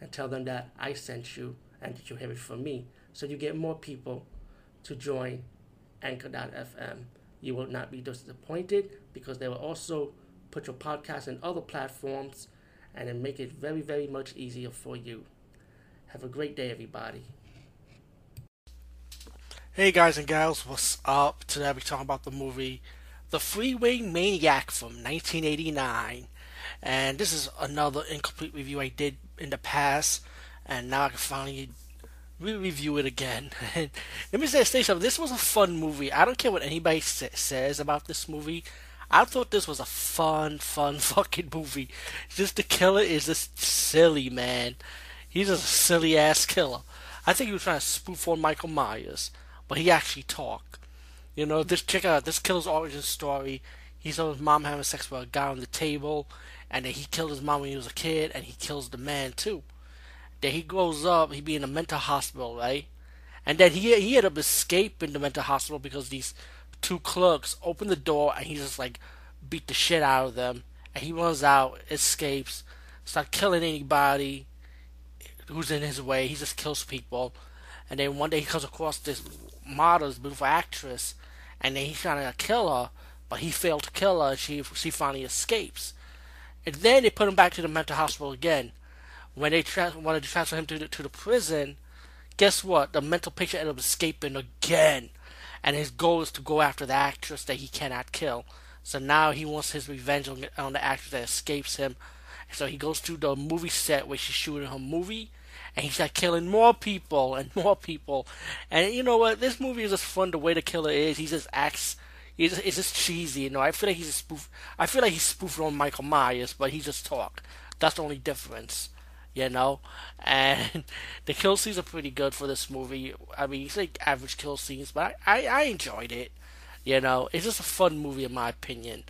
and tell them that I sent you and that you have it from me. So you get more people to join Anchor.fm. You will not be disappointed because they will also put your podcast in other platforms and then make it very, very much easier for you. Have a great day, everybody. Hey guys and gals, what's up? Today be talking about the movie The Freeway Maniac from 1989. And this is another incomplete review I did in the past, and now I can finally re-review it again. Let me say, say something. This was a fun movie. I don't care what anybody sa- says about this movie. I thought this was a fun, fun fucking movie. Just the killer is just silly, man. He's just a silly ass killer. I think he was trying to spoof on Michael Myers, but he actually talked. You know, this check out this killer's origin story. He saw his mom having sex with a guy on the table, and then he killed his mom when he was a kid, and he kills the man too. Then he grows up, he be in a mental hospital, right? And then he he ended up escaping the mental hospital because these two clerks open the door and he just like beat the shit out of them. And he runs out, escapes, start killing anybody who's in his way. He just kills people. And then one day he comes across this model, this beautiful actress, and then he's trying to kill her, but he failed to kill her. She she finally escapes. And then they put him back to the mental hospital again. When they tra- wanted to transfer him to the, to the prison, guess what? The mental patient ended up escaping again. And his goal is to go after the actress that he cannot kill. So now he wants his revenge on, on the actress that escapes him. So he goes to the movie set where she's shooting her movie. And he's like killing more people and more people. And you know what? This movie is just fun the way the killer is. He just acts it's, it's just cheesy, you know. I feel like he's a spoof. I feel like he's spoofing on Michael Myers, but he just talk. That's the only difference, you know. And the kill scenes are pretty good for this movie. I mean, it's like average kill scenes, but I, I, I enjoyed it. You know, it's just a fun movie in my opinion.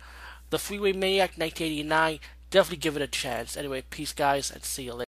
The Freeway Maniac 1989. Definitely give it a chance. Anyway, peace, guys, and see you later.